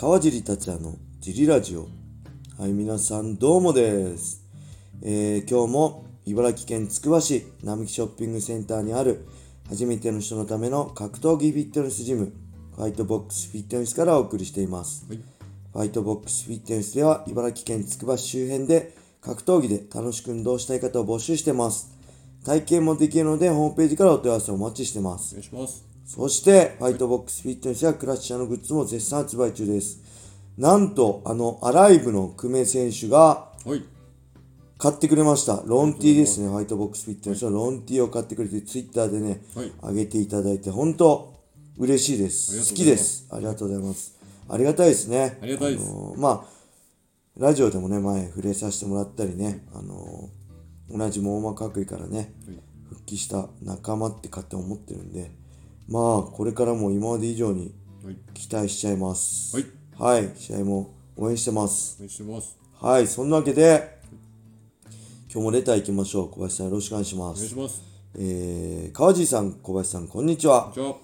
川尻達也のジリラジオ。はい、皆さんどうもです。えー今日も茨城県つくば市並木ショッピングセンターにある初めての人のための格闘技フィットネスジム、ファイトボックスフィットネスからお送りしています。はい。ファイトボックスフィットネスでは茨城県つくば市周辺で格闘技で楽しく運動したい方を募集してます。体験もできるのでホームページからお問い合わせをお待ちしてますお。願いします。そして、ファイトボックスフィットネスやクラッシャーのグッズも絶賛発売中です。なんと、あの、アライブの久米選手がはい。買ってくれました。ロンティーですね。ファイトボックスフィットネスのロンティーを買ってくれて、ツイッターでね、はい上げていただいて、本当嬉しいです。好きです。ありがとうございます。ありがたいですね。ありがたいですのーまあ、ラジオでもね、前触れさせてもらったりね、あのー同じ網膜剥離からね、はい。復帰した仲間って勝手に思ってるんで、まあ、これからも今まで以上にはい。期待しちゃいます。はい。はい、試合も応援してます。お願いします。はい、そんなわけで、今日もレター行きましょう。小林さんよろしくお願いします。お願いします。えー、川地さん、小林さん、こんにちは。じゃあ、あ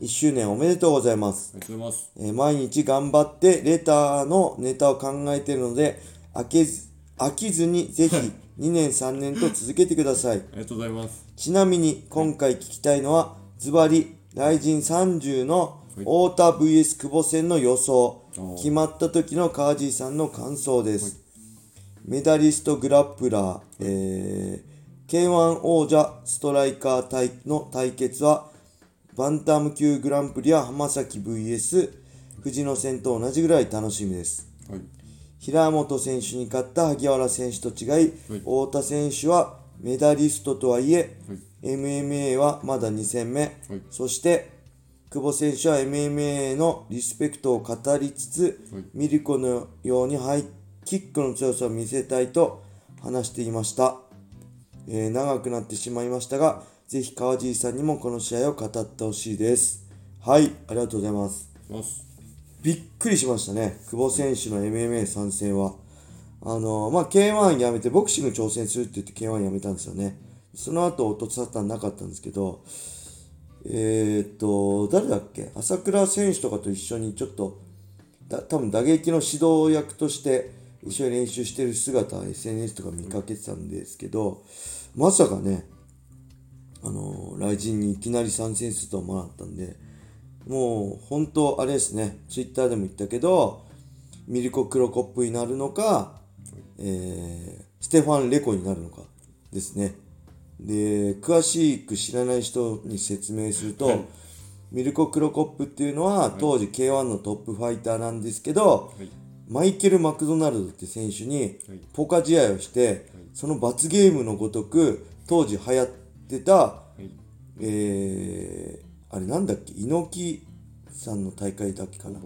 1周年おめでとうございます。りがとうございます。えー毎日頑張ってレターのネタを考えているので、飽きず飽きずにぜひ 2年3年と続けてください。ありがとうございます。ちなみに今回聞きたいのはズバリ雷神30の太田 VS 久保戦の予想。決まった時の川地さんの感想です、メダリストグラップラー、えー、K1 王者ストライカー対の対決はバンタム級グランプリや浜崎 VS 藤野戦と同じぐらい楽しみです。はい。平本選手に勝った萩原選手と違い、太田選手はメダリストとはいえ、はい。MMA はまだ2戦目、はい。そして久保選手は MMA のリスペクトを語りつつ、はい。ミルコのようにハイキックの強さを見せたいと話していました、えー長くなってしまいましたがぜひ川尻さんにもこの試合を語ってほしいです。はいありがとうございます。びっくりしましたね、久保選手の MMA 参戦は。あのまあ、K1 やめて、ボクシング挑戦するって言って K1 やめたんですよね。その後、音沙汰なかったんですけど、えー、っと、誰だっけ？朝倉選手とかと一緒にちょっと、だ多分打撃の指導役として一緒に練習してる姿、SNS とか見かけてたんですけど、まさかね、あの、雷神にいきなり参戦するとは思わなかったんで、もう本当あれですね、ツイッターでも言ったけど、ミルコ・クロコップになるのか、えーステファン・レコになるのかですね。で、詳しく知らない人に説明すると、はい。ミルコ・クロコップっていうのは当時 K1 のトップファイターなんですけど、はい。マイケル・マクドナルドって選手にはい。ポカ試合をして、その罰ゲームのごとく当時流行ってた、はい。えー、あれなんだっけ？猪木さんの大会だっけかな？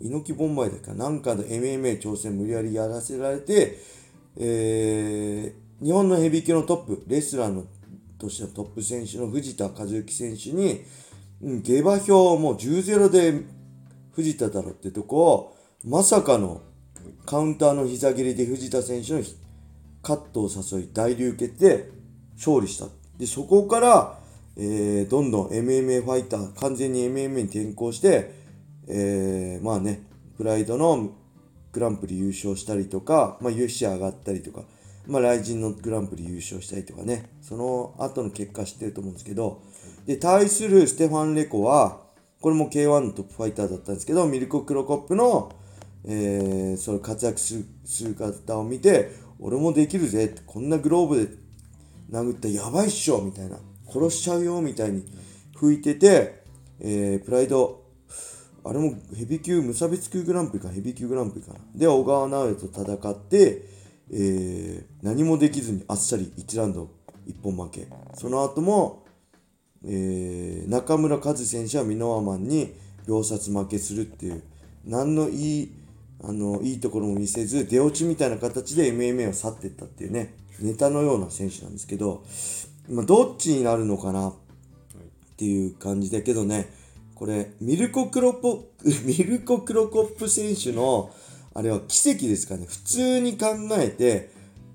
猪木ボンバイだっけかなんかの MMA 挑戦無理やりやらせられて、えー、日本のヘビー級のトップレスラーのとしてのトップ選手の藤田和幸選手に、うん、下馬評もう10-0で藤田だろってとこをまさかのカウンターの膝蹴りで藤田選手のカットを誘い大流血で勝利した。でそこから、えーどんどん MMA ファイター完全に MMA に転向して、えーまあねプライドのグランプリ優勝したりとか、まあ、UFC 上がったりとか、まあ、ライジンのグランプリ優勝したりとかねその後の結果知ってると思うんですけどで対するステファン・レコはこれも K1 のトップファイターだったんですけどミルコ・クロコップのえー、それ活躍するする方を見て俺もできるぜってこんなグローブで殴ったらやばいっしょみたいな殺しちゃうよみたいに吹いてて、えープライドあれもヘビー級無差別級グランプリかヘビー級グランプリかな。で小川直也と戦って、えー何もできずにあっさり1ラウンド一本負け。その後もえー中村和選手は箕輪マンに秒殺負けするっていう。何のいいあのいいところも見せず出落ちみたいな形で MMA を去っていったっていうね。ネタのような選手なんですけど、まあ、どっちになるのかなっていう感じだけどね。これミルコ・クロポ ミルコ・クロコップ選手のあれは奇跡ですかね。普通に考えて、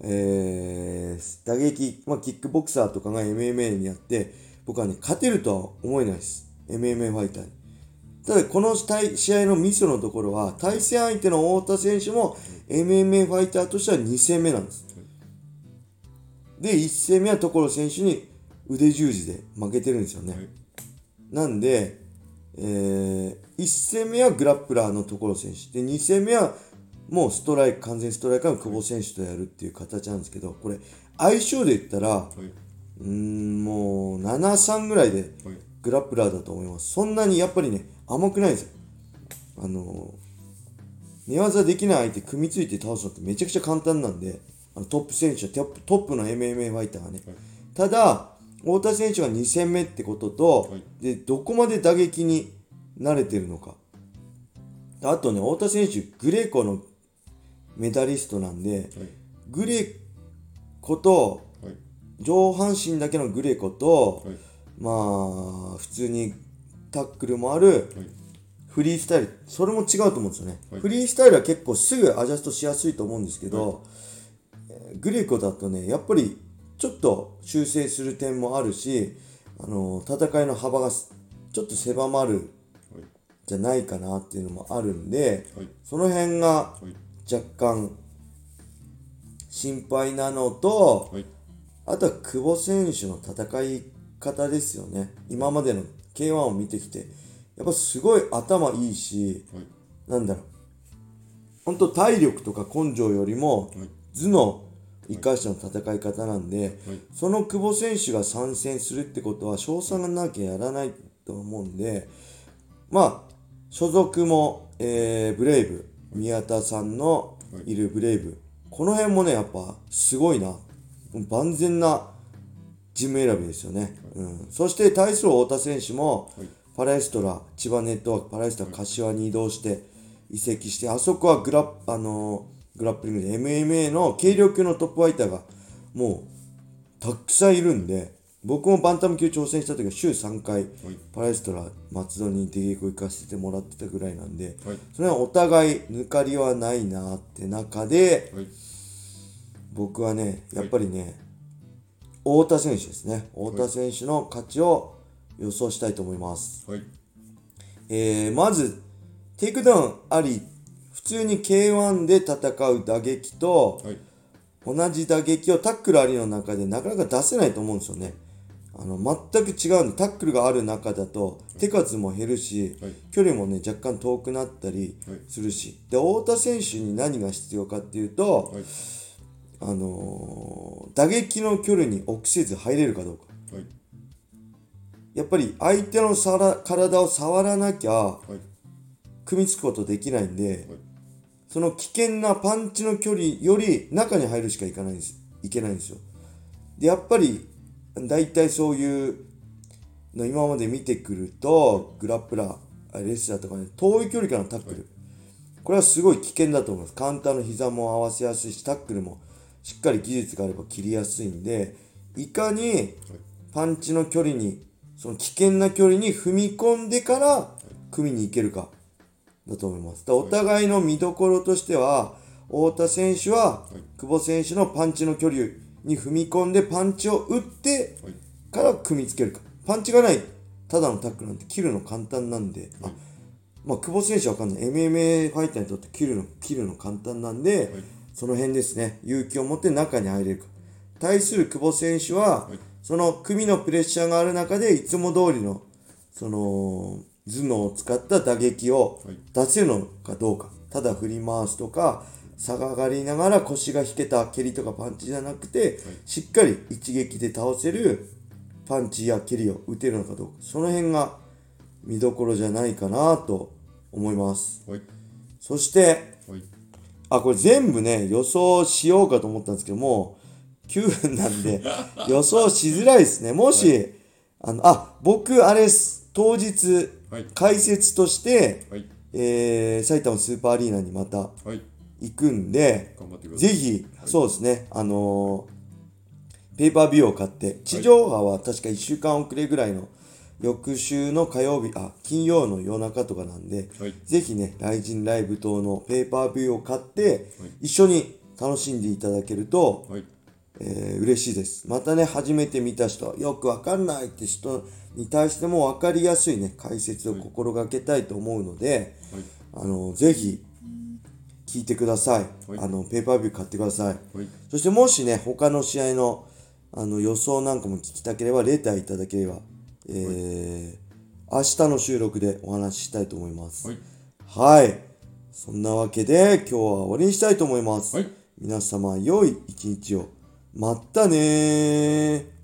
えー打撃、まあ、キックボクサーとかが MMA にやって僕はね勝てるとは思えないです。MMA ファイターに。ただこの対試合のミソのところは対戦相手の太田選手も MMA ファイターとしては2戦目なんです。で1戦目は所選手に腕十字で負けてるんですよね、はい。なんで、えー、1戦目はグラップラーの所選手。で2戦目はもうストライク完全ストライカーの久保選手とやるっていう形なんですけどこれ相性で言ったらはい。うーんもう7-3ぐらいではい。グラップラーだと思います。そんなにやっぱりね甘くないんですよ。あの寝技できない相手組みついて倒すのってめちゃくちゃ簡単なんであのトップ選手はトップトップの MMA ファイターがね、はい。ただ太田選手が2戦目ってことと、はいでどこまで打撃に慣れてるのかあとね太田選手グレコのメダリストなんではい。グレコとはい。上半身だけのグレコと、はい。まあ普通にタックルもあるはい。フリースタイルそれも違うと思うんですよね、はいフリースタイルは結構すぐアジャストしやすいと思うんですけど、えーグレコだとねやっぱりちょっと修正する点もあるしあの戦いの幅がすちょっと狭まるはい。じゃないかなっていうのもあるんではい。その辺がはい。若干心配なのと、はい。あとは久保選手の戦い方ですよね。今までの K1 を見てきて、やっぱすごい頭いいし、はい。なんだろう。本当体力とか根性よりもはい。頭脳生かしたの戦い方なんで、はい。その久保選手が参戦するってことは、賞賛がなきゃやらないと思うんで、まあ、所属も、えーブレイブ、宮田さんのいるブレイブ、この辺もね、やっぱすごいな。万全なジム選びですよね。うん、そして対する太田選手も、はい。パラエストラ、千葉ネットワーク、パラエストラ柏に移動して移籍して、あそこはグラッあのーグラップリングで MMA の軽量級のトップファイターがもうたくさんいるんで、僕もバンタム級挑戦した時は週3回、はい。パラエストラ松戸に出稽古行かせてもらってたぐらいなんで、はい。それはお互い抜かりはないなって中で、はい。僕はね、やっぱりね、太田選手ですね。太田選手の勝ちを予想したいと思います。はい。えーまず、テイクダウンあり、普通に K1 で戦う打撃と、はい。同じ打撃をタックルありの中でなかなか出せないと思うんですよね。あの全く違うんで、タックルがある中だと手数も減るし、はい。距離もね、若干遠くなったりはい。するし。で、太田選手に何が必要かっていうと、はい。あのー打撃の距離に臆せず入れるかどうか。はい。やっぱり相手のさら体を触らなきゃはい。組みつくことできないんで、はいその危険なパンチの距離より中に入るしかいかないんですいけないんですよ。で、やっぱり大体そういうの今まで見てくると、グラップラー、レスラーとかね、遠い距離からのタックル。これはすごい危険だと思います。カウンターの膝も合わせやすいし、タックルもしっかり技術があれば切りやすいんで、いかにパンチの距離に、その危険な距離に踏み込んでから組みに行けるかだと思います。お互いの見どころとしては、太田選手は久保選手のパンチの距離に踏み込んでパンチを打ってはい。から組みつけるか。パンチがない、ただのタックルなんて切るの簡単なんで、あまあ、久保選手はわかんない。MMA ファイターにとって切るの、切るの簡単なんで、はいその辺ですね。勇気を持って中に入れるか。対する久保選手は、はいその組のプレッシャーがある中で、いつも通りの、その、頭脳を使った打撃をはい出せるのかどうか。ただ振り回すとか、下がりながら腰が引けた蹴りとかパンチじゃなくて、しっかり一撃で倒せるパンチや蹴りを打てるのかどうか。その辺が見どころじゃないかなと思います。はい。そして、はい。あ、これ全部ね、予想しようかと思ったんですけども、9分なんで、予想しづらいですね。もし、あの、あ、僕、あれです。当日、はい。解説として、はい。えー、埼玉スーパーアリーナにまたはい。行くんで。ぜひ、そうですね、あのーペーパービューを買って、地上波は確か1週間遅れぐらいの翌週の火曜日、あ、金曜の夜中とかなんで、はい。ぜひね、ライジンライブ等のペーパービューを買って、はい一緒に楽しんでいただけると、はい。えー嬉しいです。またね、初めて見た人、よくわかんないって人に対しても分かりやすいね、解説を心がけたいと思うので、はいあの、ぜひ、聞いてください。はいあの、ペーパービュー買ってください。はいそしてもしね、他の試合のあの予想なんかも聞きたければ、レターいただければ、えー明日の収録でお話ししたいと思います。はいはい。そんなわけで、今日は終わりにしたいと思います。はい皆様、良い一日を。まったねー。